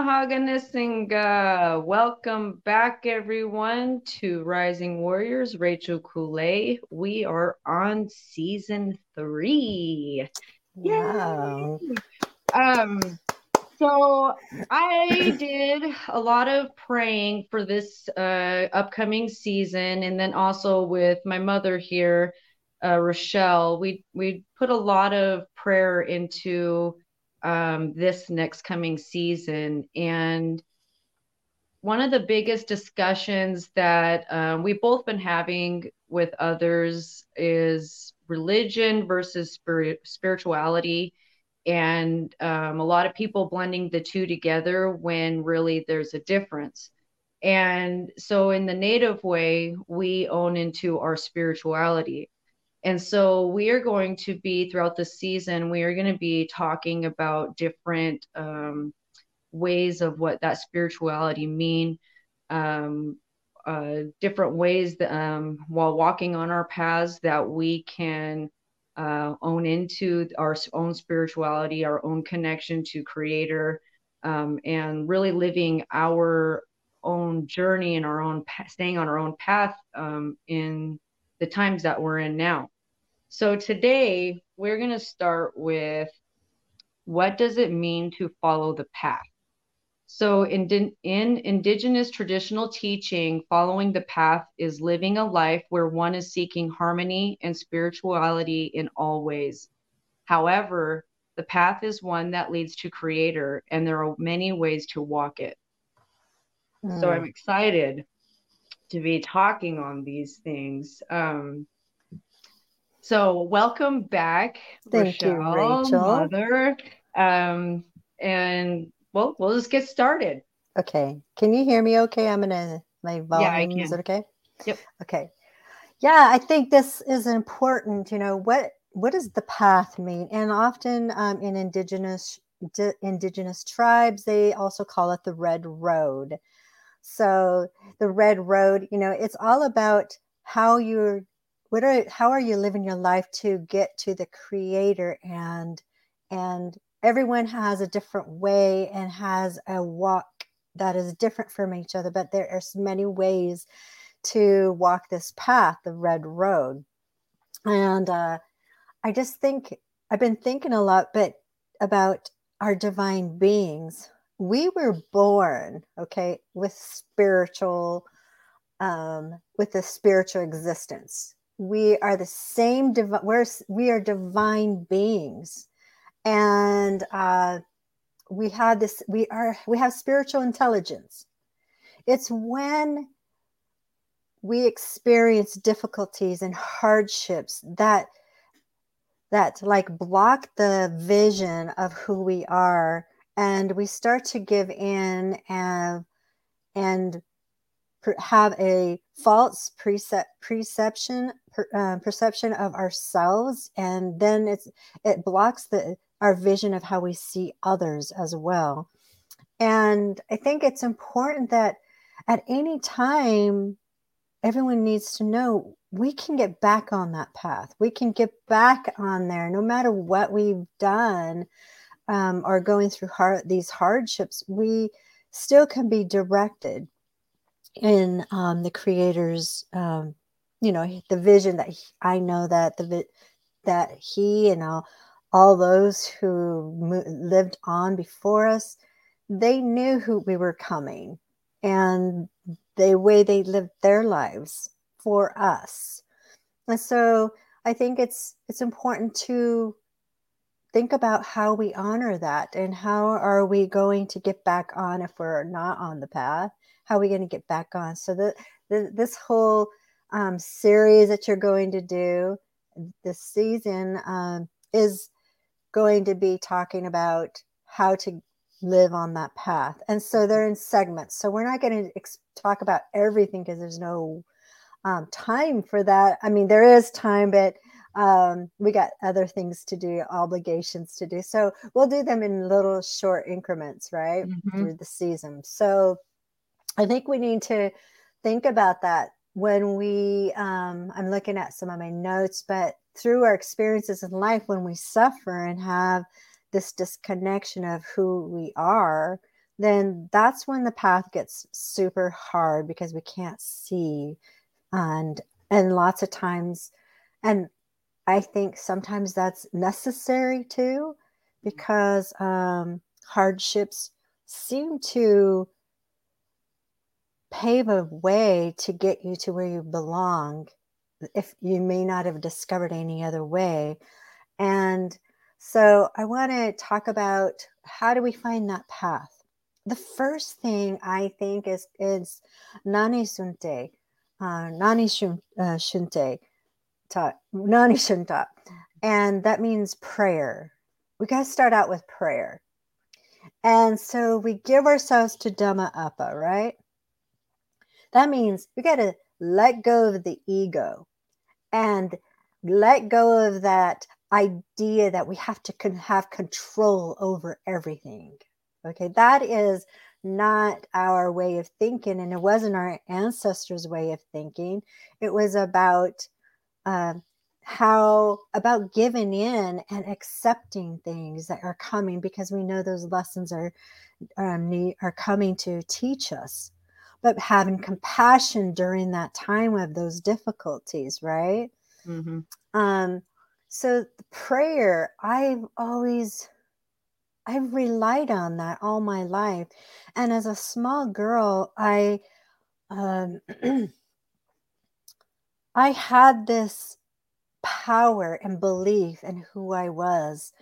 Mahaganasinga. Welcome back, everyone, to Rising Warriors. Rachael Kulei. We are on season three. Yay! Um, so I did a lot of praying for this uh, upcoming season, and then also with my mother here, uh, Rochelle. We we put a lot of prayer into um, this next coming season. And one of the biggest discussions that um, we've both been having with others is religion versus spirit, spirituality. And um, a lot of people blending the two together when really there's a difference. And so, in the native way, we own into our spirituality. And so we are going to be throughout the season, we are going to be talking about different um, ways of what that spirituality mean, um, uh, different ways that um, while walking on our paths that we can uh, own into our own spirituality, our own connection to Creator, um, and really living our own journey and our own staying on our own path um, in the times that we're in now. So today we're going to start with what does it mean to follow the path? So in, in indigenous traditional teaching, following the path is living a life where one is seeking harmony and spirituality in all ways. However, the path is one that leads to creator and there are many ways to walk it. Mm. So I'm hmm. excited to be talking on these things. Um, so welcome back, Thank Rochelle, you, Rachael. Mother. Um, and well, we'll just get started. Okay. Can you hear me okay? I'm gonna my volume yeah, I can. is it okay? Yep. Okay. Yeah, I think this is important. You know, what what does the path mean? And often um, in indigenous di- indigenous tribes, they also call it the red road. So the red road, you know, it's all about how you're what are how are you living your life to get to the creator? And and everyone has a different way and has a walk that is different from each other but there are many ways to walk this path the red road. And uh, i just think i've been thinking a lot but about our divine beings we were born okay with spiritual um, with a spiritual existence. We are the same divi- we're we are divine beings. And uh, we have this we are we have spiritual intelligence. It's when we experience difficulties and hardships that that like block the vision of who we are and we start to give in and and have a false precept, perception per, uh, perception of ourselves. And then it's it blocks the our vision of how we see others as well. And i think it's important that at any time everyone needs to know we can get back on that path. We can get back on there no matter what we've done um, or going through hard, these hardships we still can be directed in um, the creator's um, you know the vision that he, i know that the that he and all, all those who mo- lived on before us they knew who we were coming and the way they lived their lives for us. And so i think it's it's important to think about how we honor that and how are we going to get back on if we're not on the path? How are we going to get back on? So the this whole um, series that you're going to do this season um, is going to be talking about how to live on that path. And so they're in segments. So we're not going to ex- talk about everything because there's no um, time for that. I mean there is time but um, we got other things to do, obligations to do. So we'll do them in little short increments, right, mm-hmm. through the season. So I think we need to think about that when we, um, I'm looking at some of my notes, but through our experiences in life, when we suffer and have this disconnection of who we are, then that's when the path gets super hard because we can't see and and lots of times and i think sometimes that's necessary too because um, hardships seem to pave a way to get you to where you belong if you may not have discovered any other way. And so i want to talk about how do we find that path? The first thing i think is is nani sunte uh, nani shun, uh, shunte ta, nani shunta and that means prayer. We got to start out with prayer. And so we give ourselves to dhamma appa right? That means we got to let go of the ego and let go of that idea that we have to con- have control over everything. Okay, that is not our way of thinking, and it wasn't our ancestors' way of thinking. It was about uh, how about giving in and accepting things that are coming because we know those lessons are um, are coming to teach us but having compassion during that time of those difficulties, right? Mm-hmm. Um, so the prayer, I've always, I've relied on that all my life, and as a small girl, I, um, I had this power and belief in who I was,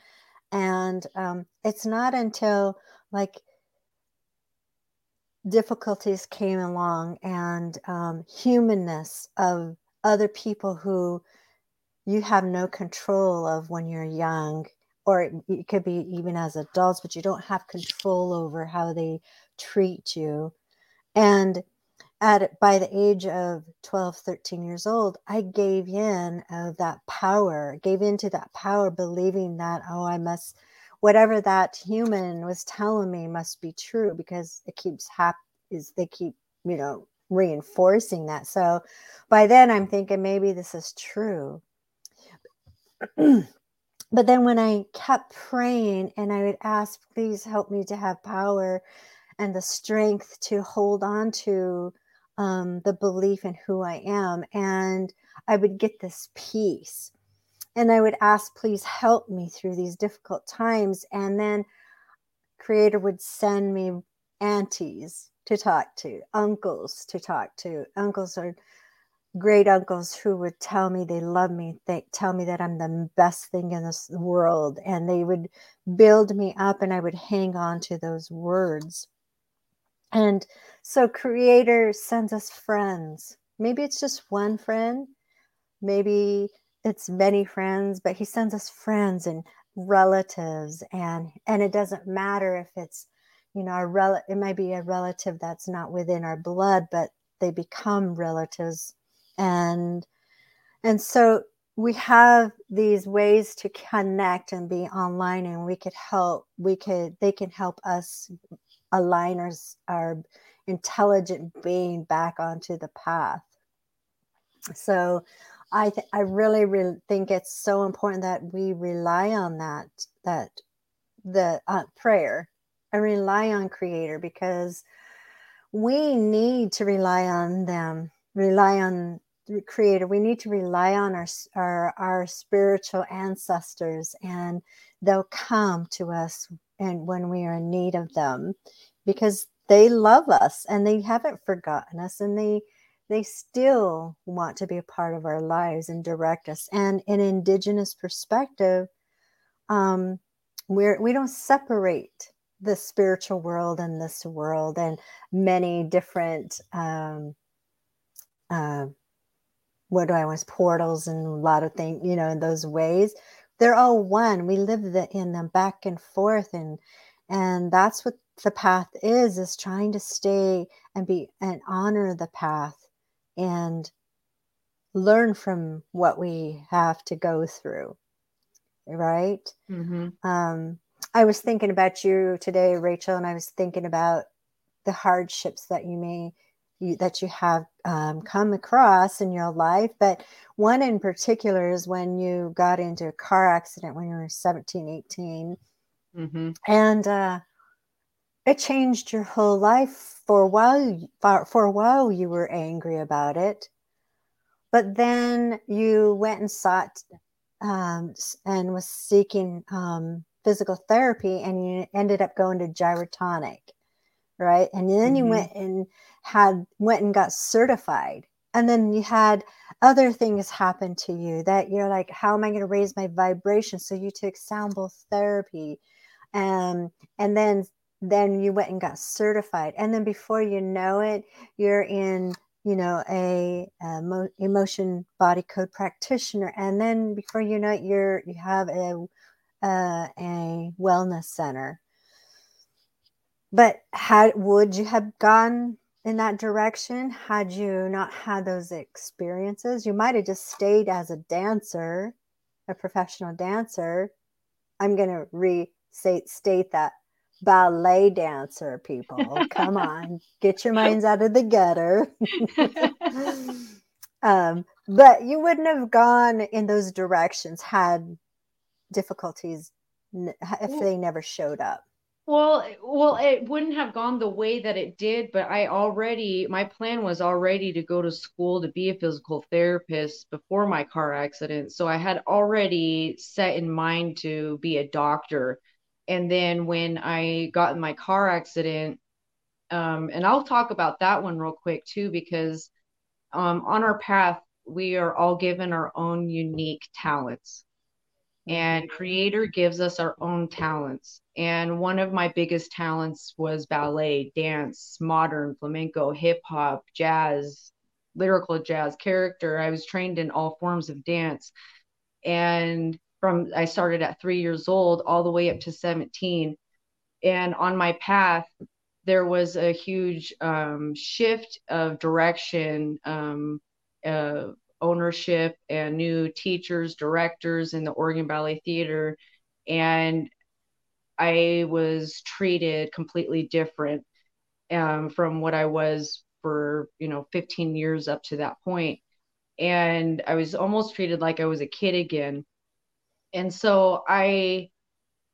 and um, it's not until like difficulties came along and um, humanness of other people who you have no control of when you're young or it, could be even as adults but you don't have control over how they treat you. And at by the age of 12 13 years old i gave in of that power gave into that power believing that oh i must whatever that human was telling me must be true because it keeps hap- is they keep you know reinforcing that. So by then i'm thinking maybe this is true. But then when i kept praying and i would ask please help me to have power and the strength to hold on to um, the belief in who i am and i would get this peace and I would ask, please help me through these difficult times. And then Creator would send me aunties to talk to, uncles to talk to. Uncles or great uncles who would tell me they love me, they tell me that I'm the best thing in this world. And they would build me up, and I would hang on to those words. And so, Creator sends us friends. Maybe it's just one friend, maybe it's many friends, but he sends us friends and relatives. And and it doesn't matter if it's you know a rel- it might be a relative that's not within our blood but they become relatives. And and so we have these ways to connect and be online and we could help we could they can help us align our, our intelligent being back onto the path so I th- I really really think it's so important that we rely on that that the uh, prayer and rely on Creator because we need to rely on them, rely on Creator. We need to rely on our our our spiritual ancestors, and they'll come to us and when we are in need of them because they love us and they haven't forgotten us and they they still want to be a part of our lives and direct us. And in indigenous perspective, um, we're we don't separate the spiritual world and this world and many different um, uh, what do I want portals and a lot of things, you know, in those ways. They're all one. We live the, in them back and forth, and and that's what the path is: is trying to stay and be and honor the path and learn from what we have to go through right mm-hmm. um, i was thinking about you today rachel and i was thinking about the hardships that you may you, that you have um, come across in your life but one in particular is when you got into a car accident when you were 17 18 mm-hmm. and uh, it changed your whole life for a while for, for a while you were angry about it. But then you went and sought um, and was seeking um, physical therapy and you ended up going to gyrotonic right? And then mm-hmm. you went and had went and got certified. And then you had other things happen to you that you're like how am i going to raise my vibration? So you took sound bowl therapy um, and then then you went and got certified. And then before you know it you're in you know a, a mo- emotion body code practitioner. And then before you know it you're you have a uh, a wellness center but had would you have gone in that direction had you not had those experiences? You might have just stayed as a dancer a professional dancer. I'm going to restate state that. Ballet dancer people. Come on. Get your minds out of the gutter. Um, but you wouldn't have gone in those directions had difficulties if they never showed up well well it wouldn't have gone the way that it did but i already my plan was already to go to school to be a physical therapist before my car accident so i had already set in mind to be a doctor and then when I got in my car accident, um, and I'll talk about that one real quick too, because um, on our path, we are all given our own unique talents. And Creator gives us our own talents. And one of my biggest talents was ballet, dance, modern, flamenco, hip hop, jazz, lyrical jazz, character. I was trained in all forms of dance. And from I started at three years old all the way up to 17. And on my path, there was a huge um, shift of direction, um, uh, ownership, and new teachers, directors in the Oregon Ballet Theater. And I was treated completely different um, from what I was for, you know, 15 years up to that point. And I was almost treated like I was a kid again and so I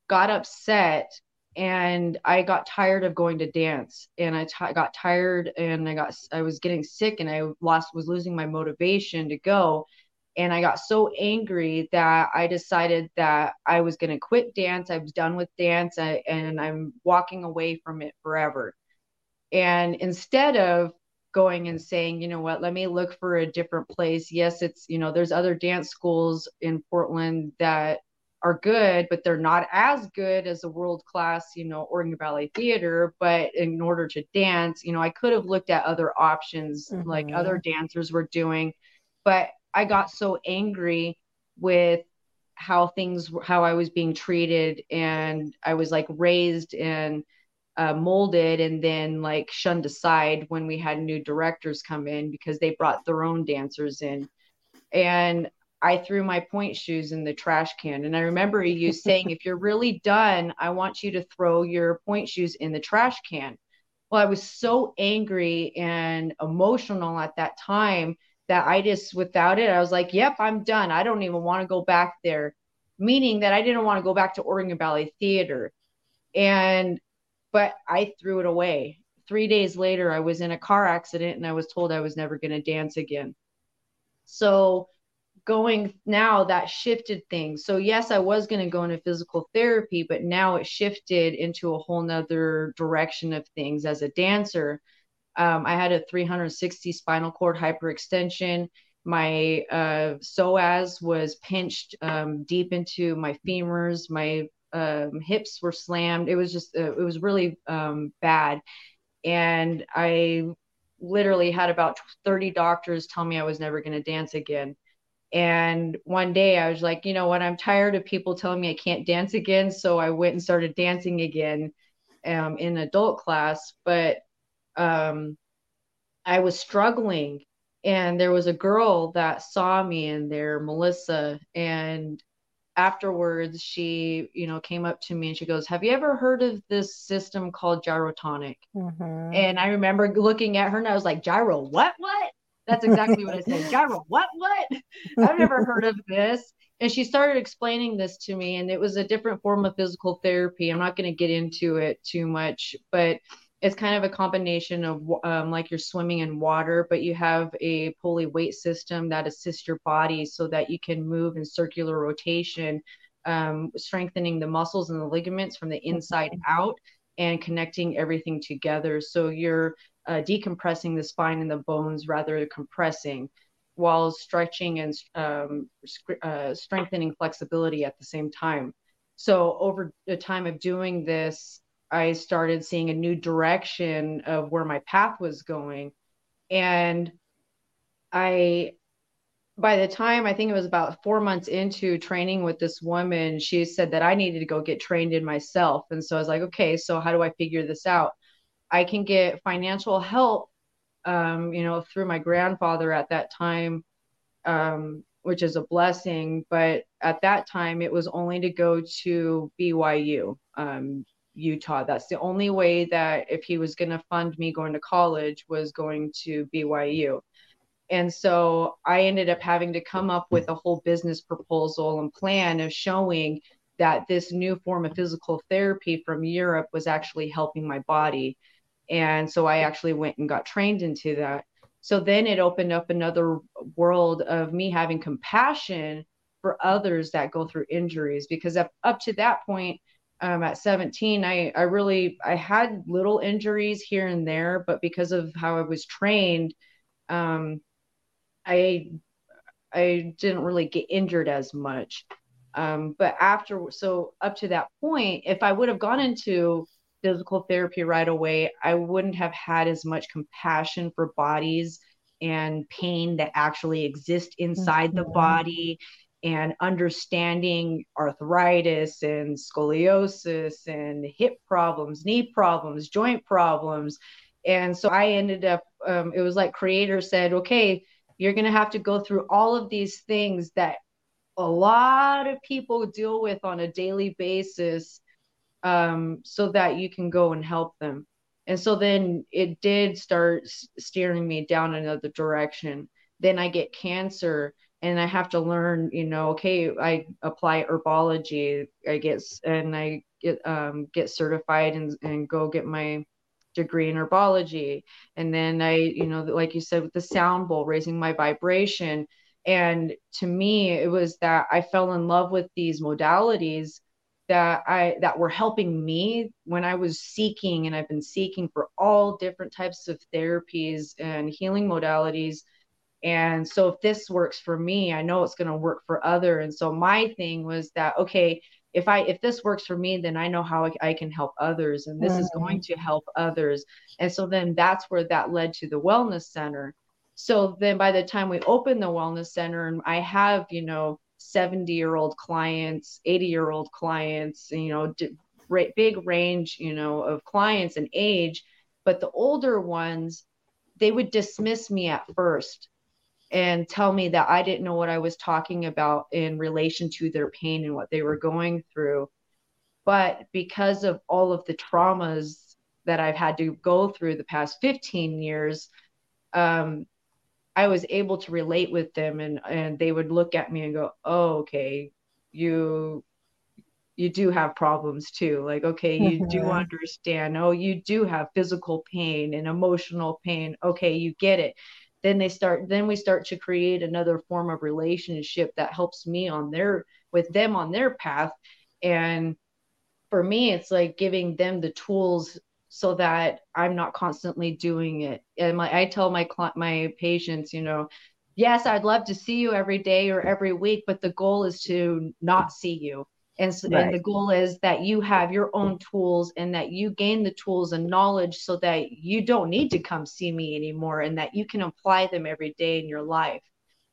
got upset and I got tired of going to dance and I got tired and I got I was getting sick and I lost was losing my motivation to go and I got so angry that I decided that I was going to quit dance. I was done with dance and I'm walking away from it forever. And instead of going and saying, you know what, let me look for a different place. Yes, it's, you know, there's other dance schools in Portland that are good, but they're not as good as a world class, you know, Oregon Ballet Theater. But in order to dance, you know, I could have looked at other options mm-hmm. like other dancers were doing. But I got so angry with how things, how I was being treated. And I was like raised and uh, molded and then like shunned aside when we had new directors come in because they brought their own dancers in. And I threw my pointe shoes in the trash can. And I remember you saying, if you're really done, I want you to throw your pointe shoes in the trash can. Well, I was so angry and emotional at that time that I just, without it, I was like, yep, I'm done. I don't even want to go back there. Meaning that I didn't want to go back to Oregon Ballet Theater. And but I threw it away. Three days later, I was in a car accident and I was told I was never going to dance again. So, going now, that shifted things. So, yes, I was going to go into physical therapy, but now it shifted into a whole nother direction of things as a dancer. Um, I had a 360 spinal cord hyperextension. My uh, psoas was pinched um, deep into my femurs. My um, hips were slammed. It was just, uh, it was really um, bad. And I literally had about 30 doctors tell me I was never going to dance again. And one day I was like, you know what? I'm tired of people telling me I can't dance again. So I went and started dancing again um, in adult class. But um, I was struggling. And there was a girl that saw me in there, Melissa, and afterwards she you know came up to me and she goes have you ever heard of this system called gyrotonic mm-hmm. and i remember looking at her and i was like gyro what what that's exactly what i said. Gyro what what? I've never heard of this. And she started explaining this to me and it was a different form of physical therapy. I'm not going to get into it too much but it's kind of a combination of um, like you're swimming in water but you have a pulley weight system that assists your body so that you can move in circular rotation um, strengthening the muscles and the ligaments from the inside out and connecting everything together. So you're uh, decompressing the spine and the bones rather than compressing while stretching and um, uh, strengthening flexibility at the same time. So over the time of doing this, I started seeing a new direction of where my path was going. And I, by the time I think it was about four months into training with this woman, she said that I needed to go get trained in myself. And so I was like, okay, so how do I figure this out? I can get financial help um, you know, through my grandfather at that time, um, which is a blessing. But at that time, it was only to go to BYU, um, Utah. That's the only way that if he was going to fund me going to college was going to BYU. And so I ended up having to come up with a whole business proposal and plan of showing that this new form of physical therapy from Europe was actually helping my body and so I actually went and got trained into that. So then it opened up another world of me having compassion for others that go through injuries because up, up to that point, um, at 17, I, I really I had little injuries here and there, but because of how I was trained, um, I I didn't really get injured as much. Um, but after so up to that point, if I would have gone into physical therapy right away, I wouldn't have had as much compassion for bodies and pain that actually exist inside mm-hmm. the body and understanding arthritis and scoliosis and hip problems, knee problems, joint problems. And so I ended up, um, it was like creator said, okay, you're going to have to go through all of these things that a lot of people deal with on a daily basis um, so that you can go and help them. And so then it did start steering me down another direction. Then I get cancer and I have to learn, you know, okay, I apply herbology, I get, and I get, um, get certified and, and go get my degree in herbology. And then I, you know, like you said, with the sound bowl, raising my vibration. And to me, it was that I fell in love with these modalities that I that were helping me when I was seeking and I've been seeking for all different types of therapies and healing modalities. And so if this works for me I know it's going to work for other. And so my thing was that okay if I if this works for me then I know how I, I can help others and this mm-hmm. is going to help others. And so then that's where that led to the wellness center. So then by the time we opened the wellness center and I have you know 70 year old clients 80 year old clients you know big range you know of clients and age but the older ones they would dismiss me at first and tell me that I didn't know what I was talking about in relation to their pain and what they were going through. But because of all of the traumas that I've had to go through the past 15 years, um, I was able to relate with them and and they would look at me and go, "Oh, okay, you you do have problems too. Like, okay, you mm-hmm. do understand. Oh, you do have physical pain and emotional pain. Okay, you get it." Then they start then we start to create another form of relationship that helps me on their with them on their path and for me it's like giving them the tools so that I'm not constantly doing it. And my, I tell my my patients, you know, yes, I'd love to see you every day or every week, but the goal is to not see you. And, so, right. and the goal is that you have your own tools and that you gain the tools and knowledge so that you don't need to come see me anymore and that you can apply them every day in your life.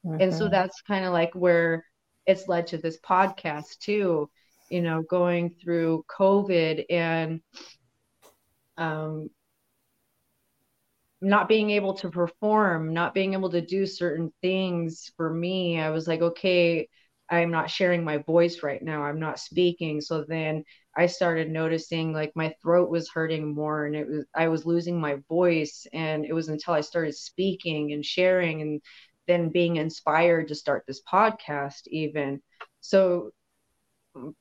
Mm-hmm. And so mm-hmm. that's kind of like where it's led to this podcast too, you know, going through COVID and um, not being able to perform, not being able to do certain things for me, I was like, okay, I'm not sharing my voice right now. I'm not speaking. So then I started noticing like my throat was hurting more and it was I was losing my voice and it was until I started speaking and sharing and then being inspired to start this podcast even so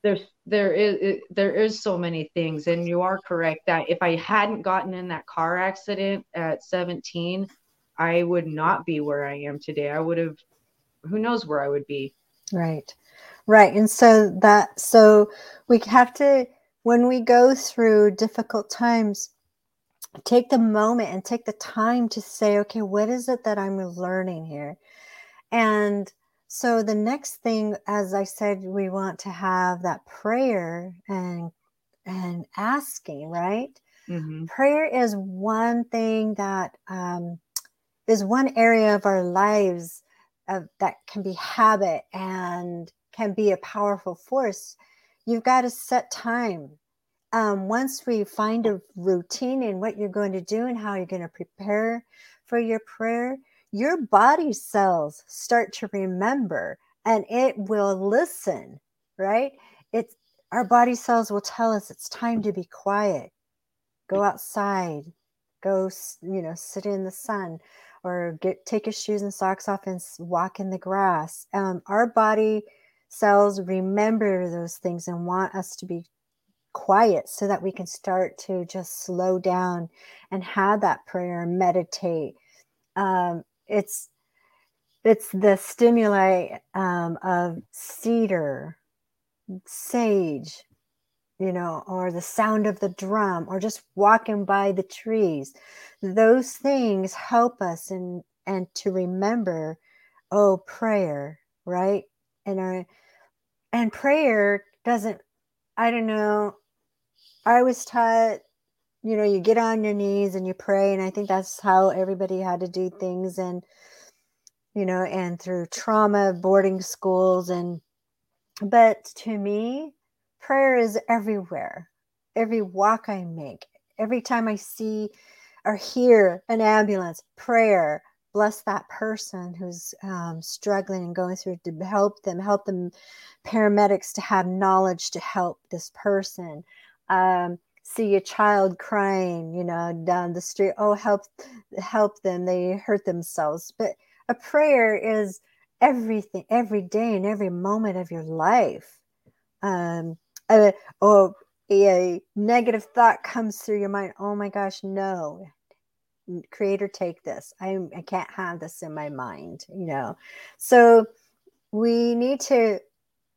there's there is there is so many things. And you are correct that if i hadn't gotten in that car accident at 17 i would not be where i am today. I would have who knows where i would be. Right. Right. And so that so we have to when we go through difficult times take the moment and take the time to say okay what is it that i'm learning here? And so the next thing, as I said, we want to have that prayer and and asking, right? Mm-hmm. Prayer is one thing that um, is one area of our lives of, that can be habit and can be a powerful force. You've got to set time. Um, once we find a routine in what you're going to do and how you're going to prepare for your prayer, your body cells start to remember and it will listen, right? It's our body cells will tell us it's time to be quiet. Go outside, go, you know, sit in the sun or get take your shoes and socks off and walk in the grass. Um, our body cells remember those things and want us to be quiet so that we can start to just slow down and have that prayer meditate um, it's it's the stimuli um, of cedar, sage, you know, or the sound of the drum, or just walking by the trees. Those things help us and and to remember, oh, prayer, right? And our and prayer doesn't. I don't know. I was taught you know, you get on your knees and you pray. And I think that's how everybody had to do things. And, you know, and through trauma, boarding schools. And, but to me, prayer is everywhere. Every walk I make, every time I see or hear an ambulance, prayer, bless that person who's um, struggling and going through to help them, help them, paramedics to have knowledge to help this person. Um, see a child crying, you know, down the street. Oh, help, help them. They hurt themselves. But a prayer is everything, every day and every moment of your life. Um, or a negative thought comes through your mind. Oh my gosh, no. Creator, take this. I, I can't have this in my mind, you know. So we need to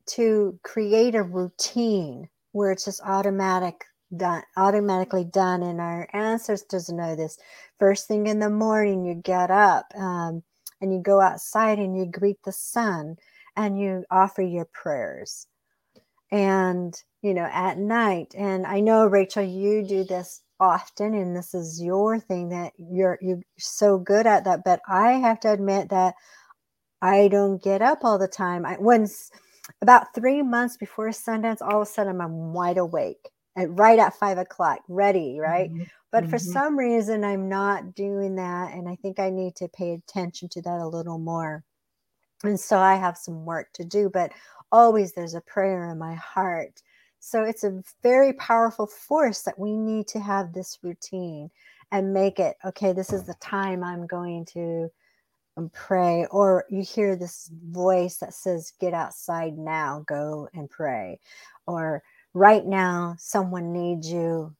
to create a routine where it's just automatic done automatically done and our ancestors know this. First thing in the morning you get up um, and you go outside and you greet the sun and you offer your prayers. And you know at night and i know rachel you do this often and this is your thing that you're you're so good at that but i have to admit that i don't get up all the time. I once about three months before sundance all of a sudden i'm wide awake at right at five o'clock, ready, right? Mm-hmm. But mm-hmm. for some reason, I'm not doing that. And I think I need to pay attention to that a little more. And so I have some work to do, but always there's a prayer in my heart. So it's a very powerful force that we need to have this routine and make it okay, this is the time I'm going to um, pray. Or you hear this voice that says, Get outside now, go and pray. Or right now someone needs you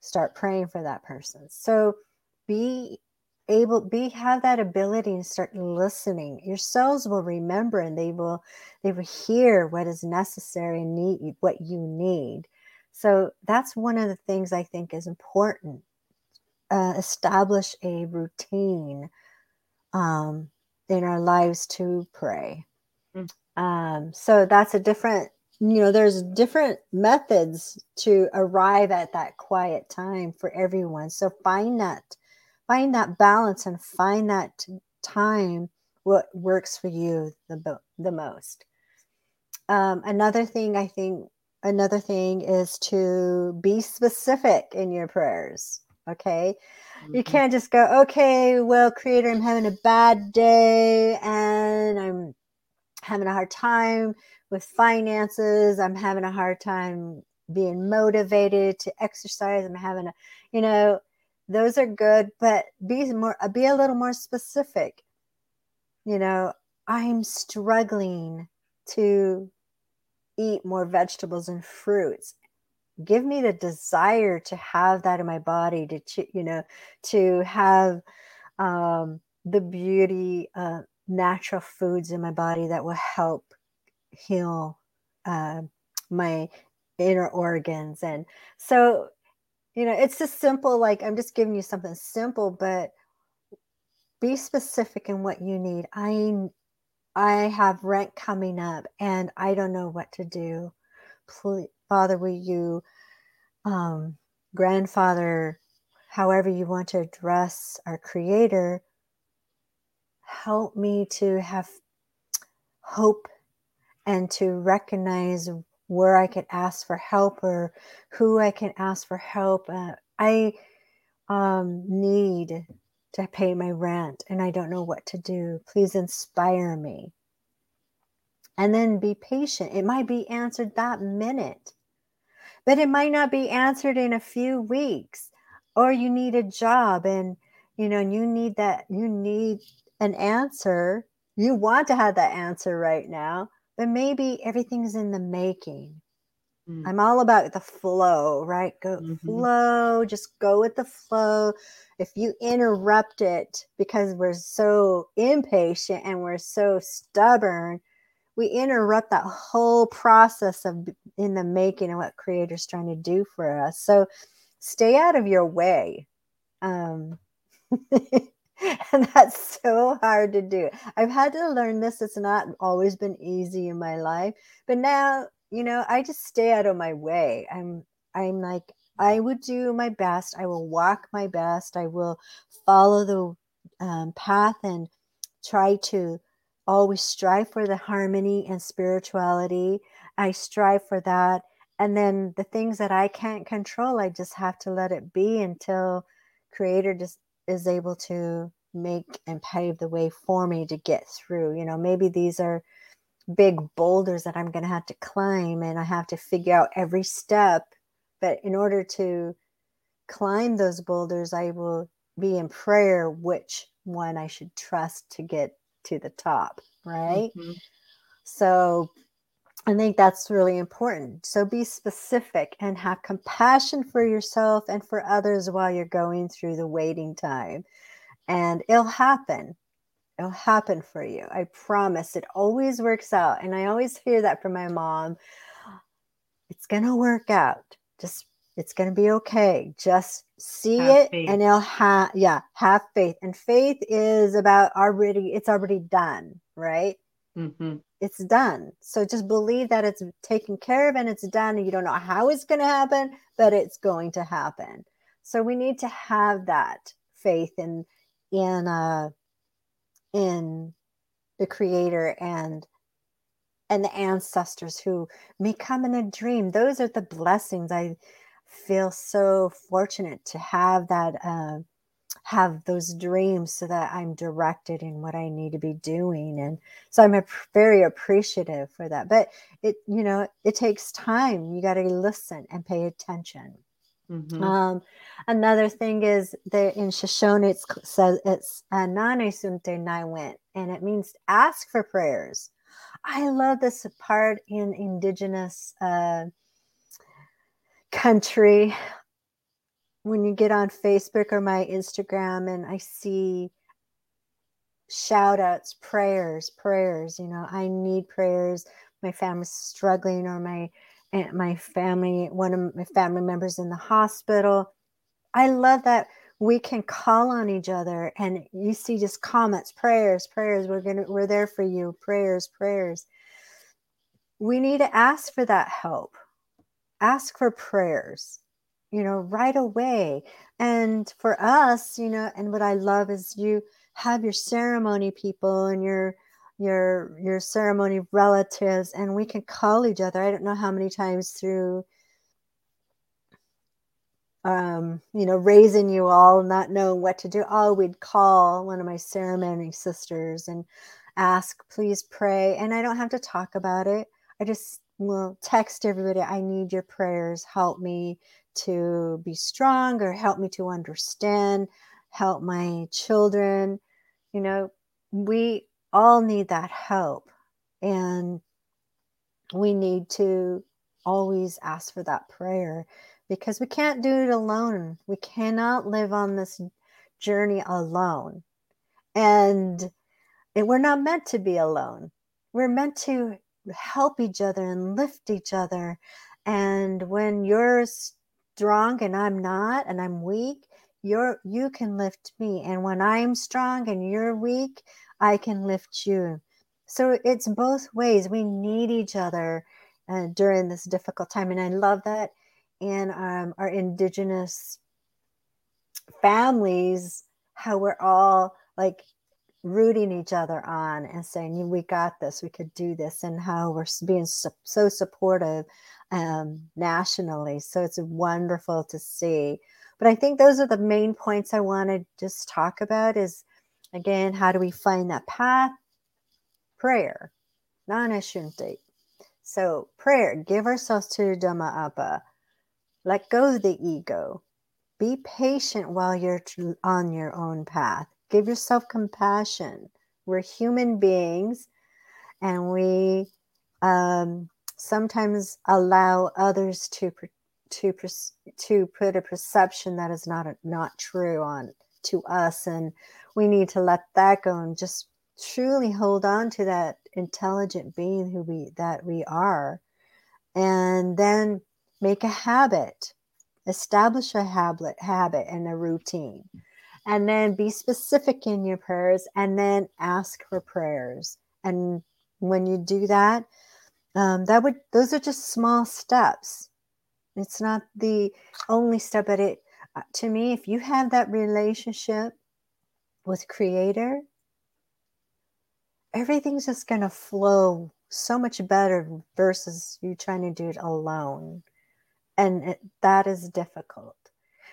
start praying for that person. So be able be have that ability and start listening. Your cells will remember and they will they will hear what is necessary and need what you need. So that's one of the things i think is important. Uh, establish a routine um, in our lives to pray. Mm. um, so that's a different you know there's different methods to arrive at that quiet time for everyone. So find that find that balance and find that time what works for you the, the most. Um, another thing i think another thing is to be specific in your prayers okay? Mm-hmm. you can't just go okay well creator i'm having a bad day and i'm having a hard time with finances. I'm having a hard time being motivated to exercise. I'm having a, you know, those are good, but be more, be a little more specific. You know, I'm struggling to eat more vegetables and fruits give me the desire to have that in my body to you know to have um, the beauty uh, natural foods in my body that will help heal uh, my inner organs. And so you know it's just simple like i'm just giving you something simple but be specific in what you need. I i have rent coming up and i don't know what to do. Please father will you um, grandfather however you want to address our creator help me to have hope and to recognize where I can ask for help or who I can ask for help. Uh, I um, need to pay my rent and I don't know what to do. Please inspire me. And then be patient. It might be answered that minute, but it might not be answered in a few weeks. Or you need a job and you know, you need that, you need an answer. You want to have that answer right now, but maybe everything's in the making. Mm. I'm all about the flow, right? Go mm-hmm. flow, just go with the flow. If you interrupt it because we're so impatient and we're so stubborn, we interrupt that whole process of in the making and what creator's trying to do for us. So stay out of your way. Um, and that's so hard to do. I've had to learn this. It's not always been easy in my life, but now, you know, I just stay out of my way. I'm, I'm like, I would do my best. I will walk my best. I will follow the um, path and try to always strive for the harmony and spirituality. I strive for that. And then the things that I can't control, I just have to let it be until creator just is able to make and pave the way for me to get through. You know, maybe these are big boulders that I'm going to have to climb and I have to figure out every step. But in order to climb those boulders, I will be in prayer which one I should trust to get to the top, right? Mm-hmm. So I think that's really important. So be specific and have compassion for yourself and for others while you're going through the waiting time. And it'll happen. It'll happen for you. I promise. It always works out. And I always hear that from my mom. It's going to work out. Just, it's going to be okay. Just see have it faith. and it'll have, yeah, have faith. And faith is about already, it's already done, right? Mm-hmm it's done. So just believe that it's taken care of and it's done. And you don't know how it's going to happen, but it's going to happen. So we need to have that faith in in uh, in the Creator and and the ancestors who may come in a dream. Those are the blessings. I feel so fortunate to have that. Uh, have those dreams so that I'm directed in what I need to be doing. And so I'm a, very appreciative for that. But it, you know, it takes time. You got to listen and pay attention. Mm-hmm. Um, another thing is that in Shoshone it says it's Nane Sunte went, and it means ask for prayers. I love this part in indigenous uh, country when you get on Facebook or my Instagram and I see shout outs, prayers, prayers, you know, I need prayers. My family's struggling or my eh, my family, one of my family members in the hospital. I love that we can call on each other and you see just comments, prayers, prayers. We're gonna we're there for you. Prayers, prayers. We need to ask for that help. Ask for prayers you know, right away. And for us, you know, and what I love is you have your ceremony people and your your your ceremony relatives and we can call each other. I don't know how many times through um, you know, raising you all, not knowing what to do. Oh, we'd call one of my ceremony sisters and ask, please pray. And I don't have to talk about it. I just will text everybody, I need your prayers. Help me to be strong or help me to understand, help my children. You know, we all need that help. And we need to always ask for that prayer because we can't do it alone. We cannot live on this journey alone. And we're not meant to be alone. We're meant to help each other and lift each other. And when you're strong and I'm not, and I'm weak, you're you can lift me. And when I'm strong and you're weak, I can lift you. So it's both ways. We need each other uh, during this difficult time. And I love that in um, our indigenous families, how we're all like rooting each other on and saying, we got this, we could do this, and how we're being so, supportive um, nationally. So it's wonderful to see. But I think those are the main points I want to just talk about is again, how do we find that path? Prayer, Nana Shinti. So prayer, give ourselves to Dhamma Appa. Let go of the ego. Be patient while you're on your own path. Give yourself compassion. We're human beings and we um, sometimes allow others to to to put a perception that is not not true on to us and we need to let that go and just truly hold on to that intelligent being who we that we are and then make a habit establish a habit habit and a routine and then be specific in your prayers and then ask for prayers. And when you do that um, that would those are just small steps. It's not the only step but it uh, to me if you have that relationship with creator everything's just going to flow so much better versus you trying to do it alone. And it, that is difficult.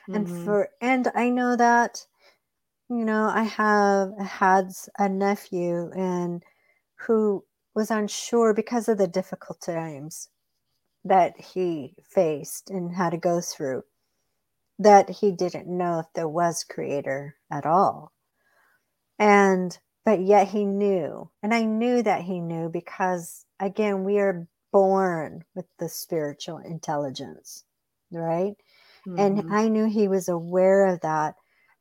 Mm-hmm. and for and i know that you know i have had a nephew and who was unsure because of the difficult times that he faced and had to go through that he didn't know if there was creator at all and but yet he knew and i knew that he knew because again we are born with the spiritual intelligence right mm-hmm. and i knew he was aware of that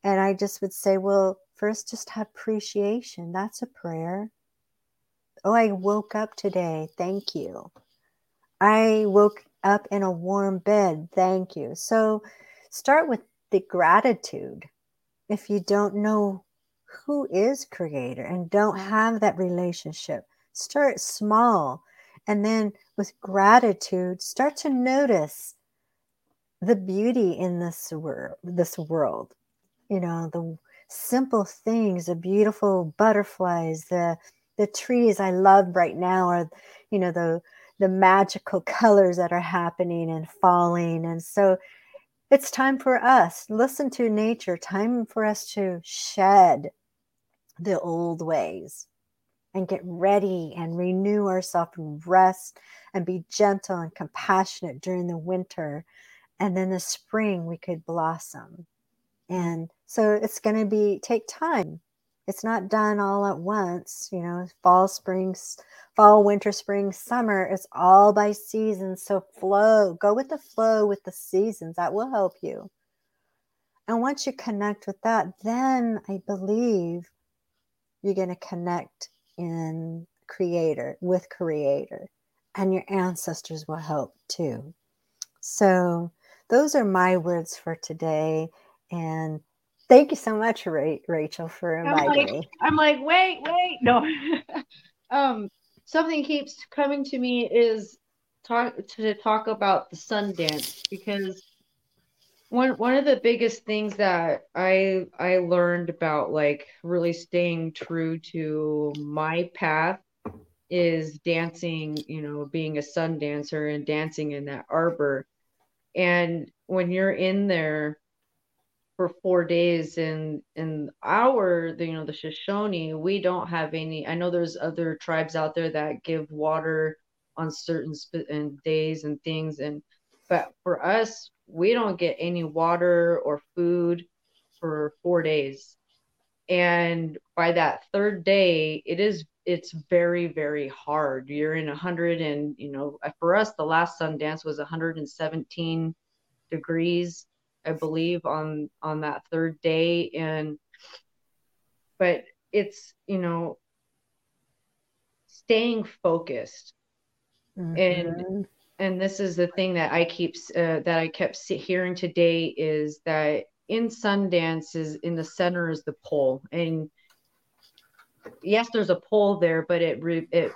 and i just would say well first just have appreciation that's a prayer oh i woke up today thank you I woke up in a warm bed. Thank you. So start with the gratitude. If you don't know who is creator and don't have that relationship, start small. And then with gratitude, start to notice the beauty in this world, this world. You know, the simple things, the beautiful butterflies, the the trees I love right now are, you know, the the magical colors that are happening and falling. And so it's time for us, listen to nature, time for us to shed the old ways and get ready and renew ourselves and rest and be gentle and compassionate during the winter. And then the spring we could blossom. And so it's going to be take time. It's not done all at once you know fall spring fall winter spring summer. It's all by seasons so flow go with the flow with the seasons. That will help you. And once you connect with that then i believe you're going to connect in creator with creator. And your ancestors will help too. So those are my words for today and Thank you so much, Rachael, for inviting I'm like, me. I'm like, wait, wait, no. um, something keeps coming to me is talk to talk about the sun dance because one one of the biggest things that I I learned about like really staying true to my path is dancing, you know, being a sun dancer and dancing in that arbor. And when you're in there for four days in in our the, you know the shoshone we don't have any i know there's other tribes out there that give water on certain sp- and days and things and but for us we don't get any water or food for four days. And by that third day it is it's very very hard. You're in 100 and you know for us the last sundance was 117 degrees i believe on on that third day. And but it's you know staying focused. Mm-hmm. and and this is the thing that i keep uh, that i kept hearing today is that in sundance is in the center is the pole. And yes there's a pole there but it it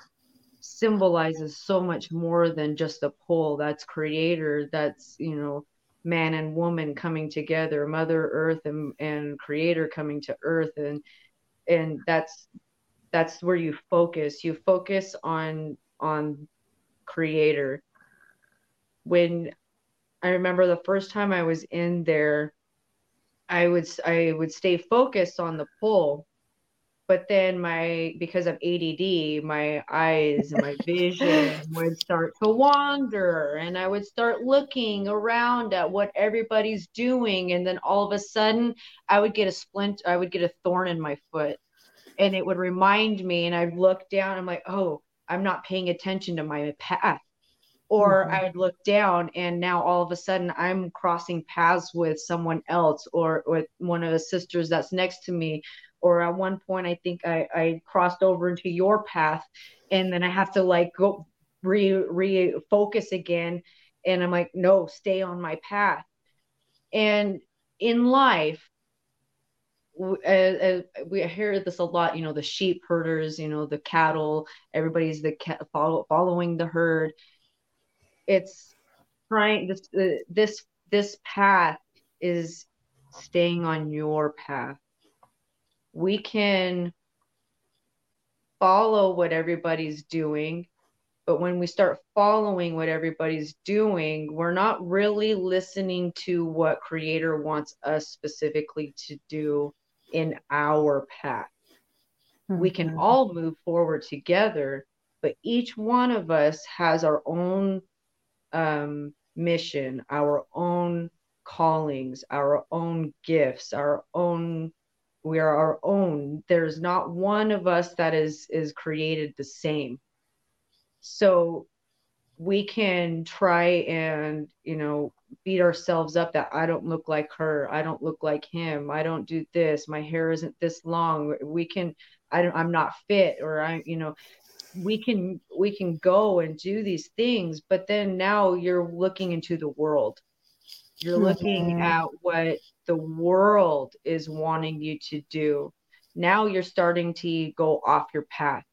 symbolizes so much more than just the pole. That's creator that's you know man and woman coming together mother earth and, and creator coming to earth and and that's that's where you focus. You focus on on creator. When i remember the first time i was in there i would i would stay focused on the pole but then my because of ADD, my eyes and my vision would start to wander and I would start looking around at what everybody's doing and then all of a sudden I would get a splint I would get a thorn in my foot and it would remind me and I'd look down I'm like, "Oh, I'm not paying attention to my path." Or mm-hmm. I would look down and now all of a sudden I'm crossing paths with someone else or with one of the sisters that's next to me or at one point i think i i crossed over into your path and then i have to like go re refocus again. And i'm like no stay on my path. And in life we hear this a lot you know the sheep herders you know the cattle everybody's the cat follow, following the herd. It's trying this uh, this this path is staying on your path we can follow what everybody's doing but when we start following what everybody's doing we're not really listening to what creator wants us specifically to do in our path mm-hmm. we can mm-hmm. all move forward together but each one of us has our own um, mission our own callings our own gifts our own we are our own. There's not one of us that is is created the same. So we can try and you know beat ourselves up that i don't look like her i don't look like him i don't do this my hair isn't this long. We can i don't i'm not fit or i you know we can we can go and do these things but then now you're looking into the world you're looking mm-hmm. at what the world is wanting you to do. Now you're starting to go off your path.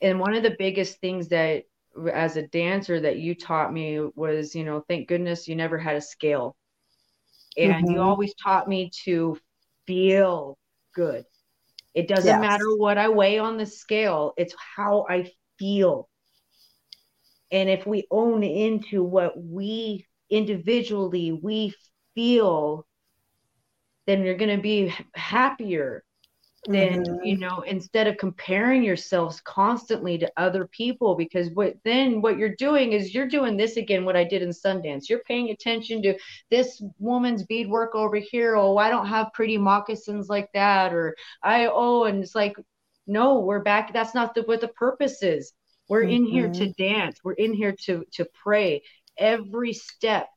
And one of the biggest things that as a dancer that you taught me was, you know, thank goodness you never had a scale. And mm-hmm. you always taught me to feel good. It doesn't yes. matter what I weigh on the scale, it's how I feel. And if we own into what we individually we feel then you're going to be happier then mm-hmm. you know instead of comparing yourselves constantly to other people because what then what you're doing is you're doing this again what i did in sundance you're paying attention to this woman's beadwork over here oh i don't have pretty moccasins like that or i oh and it's like no we're back that's not the, what the purpose is we're mm-hmm. in here to mm-hmm. dance we're in here to to pray every step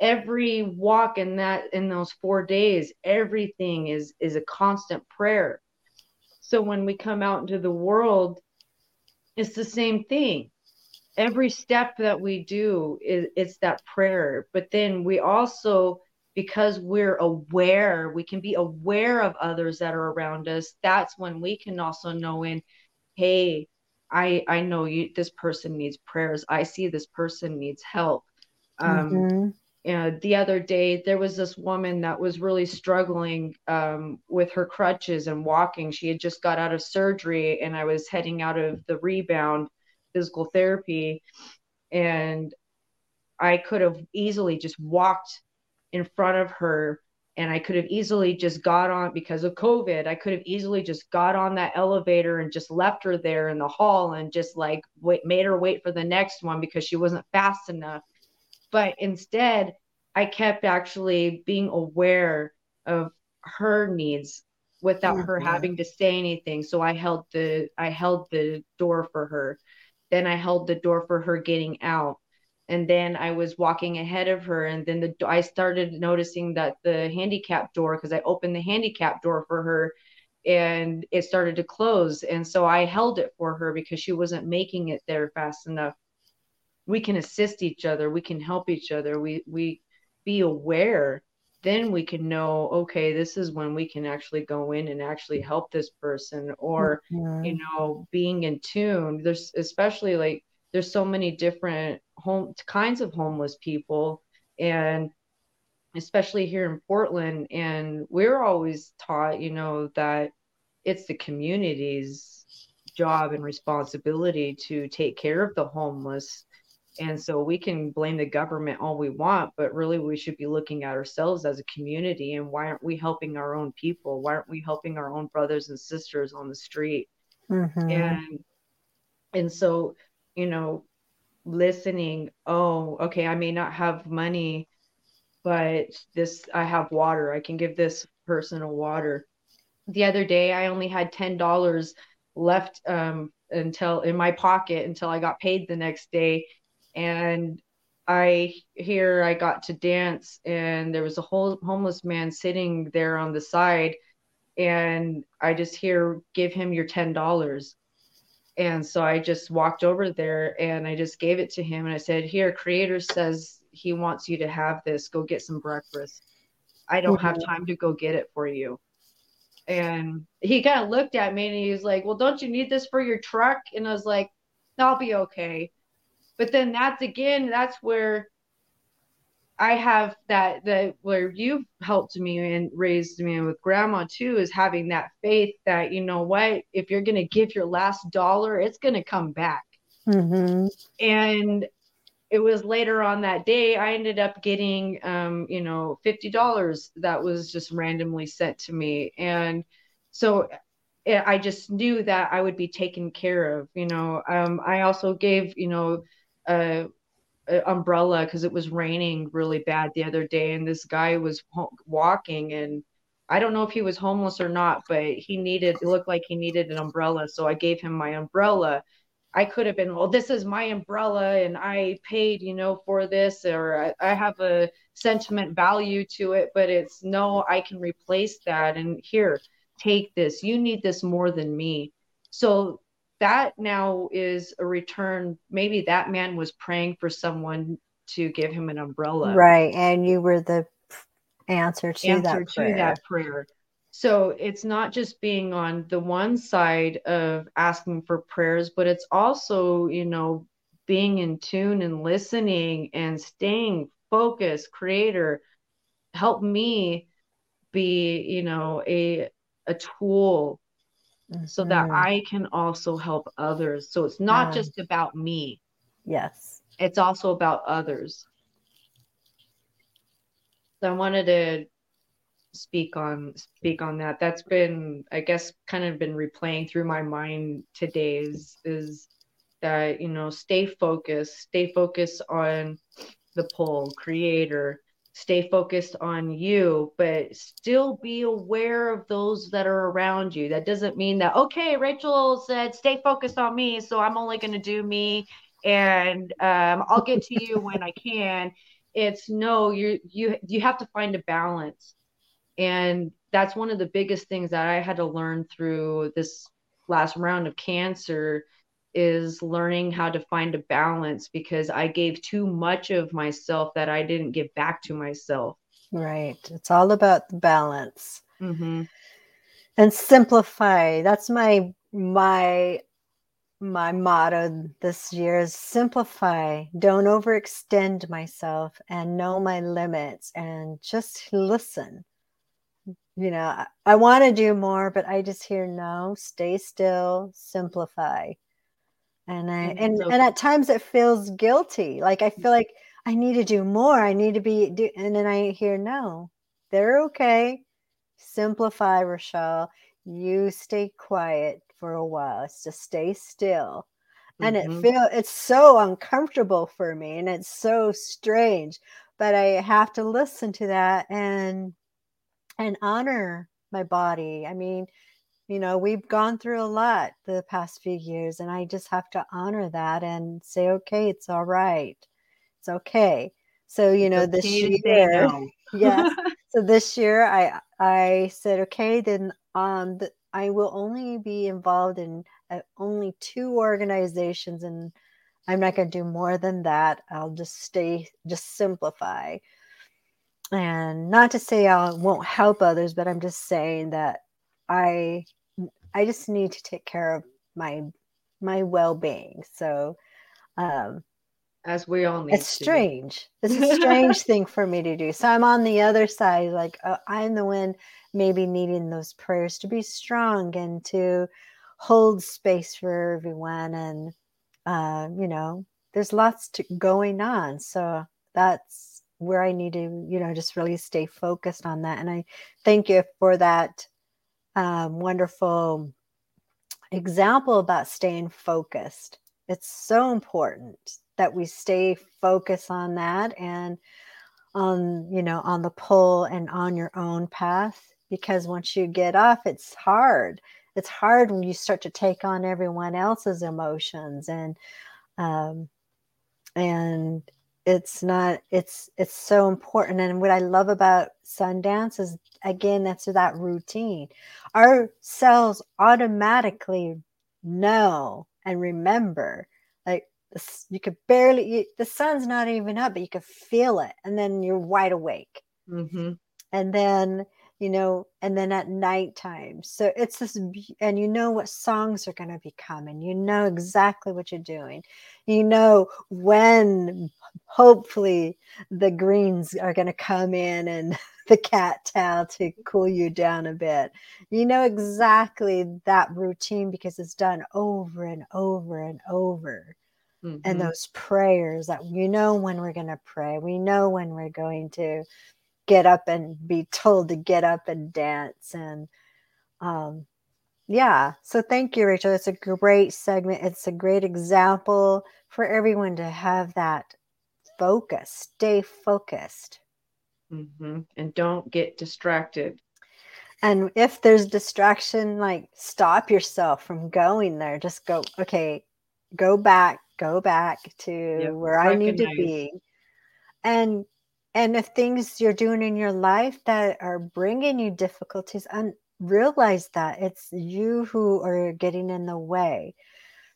every walk in that in those four days everything is is a constant prayer. So when we come out into the world it's the same thing. Every step that we do is it's that prayer. But then we also because we're aware we can be aware of others that are around us that's when we can also know in hey I I know you this person needs prayers. I see this person needs help. Um, mm-hmm. And the other day, there was this woman that was really struggling um, with her crutches and walking. She had just got out of surgery, and I was heading out of the rebound physical therapy, and I could have easily just walked in front of her and I could have easily just got on because of COVID. I could have easily just got on that elevator and just left her there in the hall and just like wait, made her wait for the next one because she wasn't fast enough. But instead, I kept actually being aware of her needs without mm-hmm. her having to say anything. So I held the I held the door for her. Then I held the door for her getting out. And then I was walking ahead of her and then the I started noticing that the handicap door because I opened the handicap door for her and it started to close and so I held it for her because she wasn't making it there fast enough. We can assist each other, we can help each other. We we be aware then we can know okay this is when we can actually go in and actually help this person or mm-hmm. you know being in tune there's especially like there's so many different home kinds of homeless people and especially here in Portland and we're always taught you know that it's the community's job and responsibility to take care of the homeless and so we can blame the government all we want, but really we should be looking at ourselves as a community and why aren't we helping our own people? Why aren't we helping our own brothers and sisters on the street? Mm-hmm. And and so, you know, listening, oh, okay, I may not have money, but this I have water. I can give this person a water. The other day I only had ten dollars left um until in my pocket until I got paid the next day and I here I got to dance and there was a whole homeless man sitting there on the side and I just hear give him your ten dollars. And so I just walked over there and I just gave it to him and I said, Here, creator says he wants you to have this. Go get some breakfast. I don't mm-hmm. have time to go get it for you. And he kind of looked at me and he was like, Well, don't you need this for your truck? And I was like, I'll be okay but then that's again that's where i have that that where you've helped me and raised me with grandma too is having that faith that you know what if you're going to give your last dollar it's going to come back. Mm-hmm. and it was later on that day i ended up getting um, you know $50 that was just randomly sent to me. And so eh, i just knew that i would be taken care of you know. Um, i also gave you know a umbrella because it was raining really bad the other day, and this guy was walking and. I don't know if he was homeless or not, but he needed, it looked like he needed an umbrella. So I gave him my umbrella. I could have been, well, this is my umbrella and I paid, you know, for this, or I, I, have a sentiment value to it, but it's no, I can replace that. And here, take this. You need this more than me. So that now is a return. Maybe that man was praying for someone to give him an umbrella. Right. And you were the answer to, answer that, to prayer. that prayer. So it's not just being on the one side of asking for prayers, but it's also, you know, being in tune and listening and staying focused, creator, help me be, you know, a a tool mm-hmm. so that mm-hmm. I can also help others. So it's not just about me. Yes. It's also about others. So I wanted to speak on speak on that. That's been, I guess, kind of been replaying through my mind today is is that, you know, stay focused, stay focused on the pull, creator, stay focused on you, but still be aware of those that are around you. That doesn't mean that, okay, Rachael said, stay focused on me. So I'm only going to do me and um, I'll get to you when I can. It's no, you you you have to find a balance, and that's one of the biggest things that I had to learn through this last round of cancer is learning how to find a balance because I gave too much of myself that I didn't give back to myself. Right. It's all about the balance. Mm-hmm. And simplify. That's my my my motto this year is simplify. Don't overextend myself and know my limits and just listen. You know, I, I want to do more, but I just hear no, stay still, simplify and i and, and at times it feels guilty like i feel like i need to do more i need to be do, and then i hear no they're okay simplify rochelle you stay quiet for a while it's just stay still and mm-hmm. it feel it's so uncomfortable for me and it's so strange but i have to listen to that and and honor my body. I mean, you know, we've gone through a lot the past few years, and I just have to honor that and say, okay, it's all right. It's okay. So, you know, this year, no. yes. So this year I I said, okay, then um the, I will only be involved in uh, only two organizations and I'm not going to do more than that. I'll just stay, just simplify. And not to say I won't help others, but I'm just saying that I I just need to take care of my my well-being. So um as we all need it's strange. It's a strange thing for me to do. So i'm on the other side like uh, i'm the one maybe needing those prayers to be strong and to hold space for everyone and uh, you know there's lots to, going on. So that's where i need to you know just really stay focused on that. And i thank you for that um, wonderful example about staying focused. It's so important that we stay focused on that and on you know on the pull and on your own path because once you get off it's hard. It's hard when you start to take on everyone else's emotions and um and it's not it's it's so important. And what i love about sundance is again that's that routine. Our cells automatically know and remember like you could barely you, the sun's not even up but you could feel it and then you're wide awake. Mm-hmm. and then you know and then at nighttime. So it's this and you know what songs are going to be coming. You know exactly what you're doing. You know when hopefully the greens are going to come in and the cat tail to cool you down a bit. You know exactly that routine because it's done over and over and over. Mm-hmm. and those prayers that you know when we're going to pray. We know when we're going to get up and be told to get up and dance and um yeah so thank you rachael it's a great segment it's a great example for everyone to have that focus stay focused mm-hmm. and don't get distracted and if there's distraction like stop yourself from going there just go okay go back go back to yep. where Recognize. I need to be. And and if things you're doing in your life that are bringing you difficulties and realize that it's you who are getting in the way.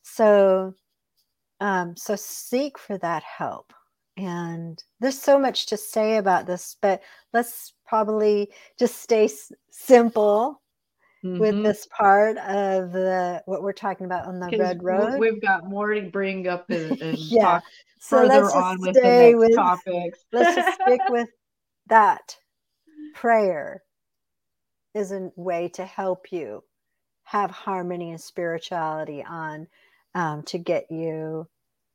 So um so seek for that help. And there's so much to say about this, but let's probably just stay s- simple mm-hmm. with this part of the what we're talking about on the red road. We've got more to bring up and, and yeah. talk so further on with the next with, topics. let's just stick with that. Prayer is a way to help you have harmony and spirituality on um, to get you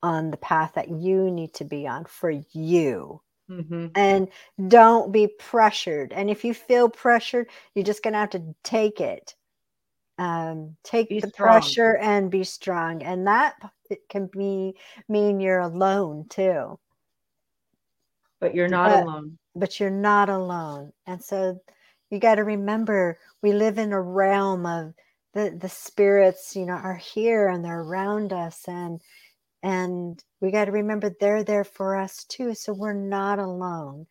on the path that you need to be on for you. Mm-hmm. And don't be pressured. And if you feel pressured, you're just going to have to take it. Um, take be the strong. pressure and be strong. And that it can be mean you're alone too. But you're not but, alone. But you're not alone. And so you got to remember we live in a realm of the the spirits, you know, are here and they're around us and and we got to remember they're there for us too so we're not alone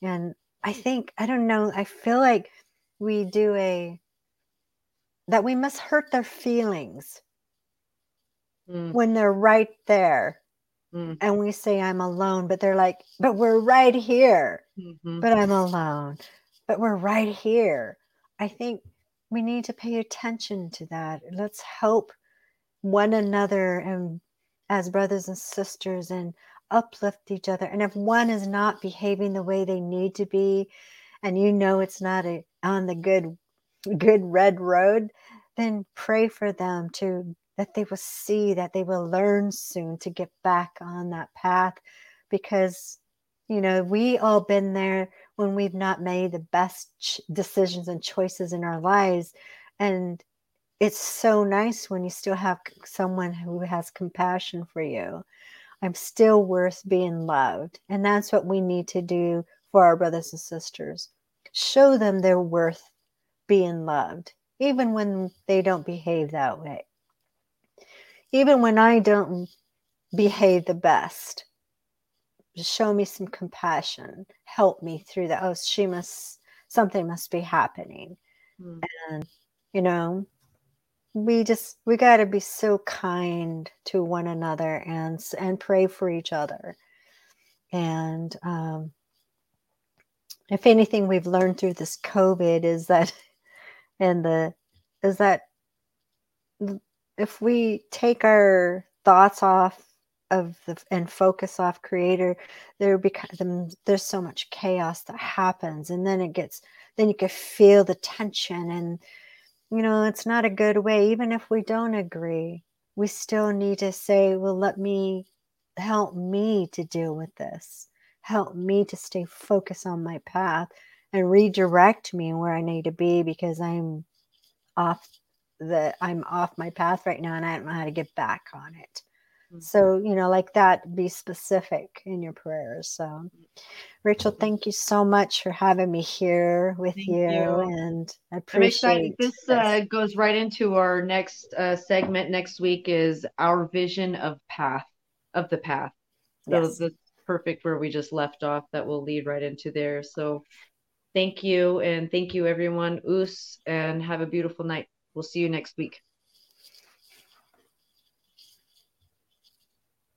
and i think i don't know i feel like we do a that we must hurt their feelings mm. when they're right there mm. and we say i'm alone but they're like but we're right here mm-hmm. but i'm alone but we're right here i think we need to pay attention to that let's help one another and as brothers and sisters and uplift each other. And if one is not behaving the way they need to be, and you know it's not a, on the good good red road, then pray for them to that they will see that they will learn soon to get back on that path because you know we all been there when we've not made the best ch- decisions and choices in our lives and it's so nice when you still have someone who has compassion for you. I'm still worth being loved. And that's what we need to do for our brothers and sisters. Show them they're worth being loved, even when they don't behave that way. Even when I don't behave the best, show me some compassion, help me through that. Oh, she must, something must be happening. Mm. And, you know, we just we got to be so kind to one another and and pray for each other. And um, if anything we've learned through this covid is that and the is that if we take our thoughts off of the and focus off creator there becomes there's so much chaos that happens and then it gets then you can feel the tension and you know, it's not a good way. Even if we don't agree, we still need to say, well, let me help me to deal with this. Help me to stay focused on my path and redirect me where I need to be because I'm off the I'm off my path right now and I don't know how to get back on it. Mm-hmm. So, you know, like that, be specific in your prayers. So, Rachael, thank you so much for having me here with you, you, And I appreciate This, this. Uh, goes right into our next uh, segment next week is our vision of path, of the path. So, yes. that's perfect where we just left off. That will lead right into there. So, thank you. And thank you, everyone. Us, and have a beautiful night. We'll see you next week.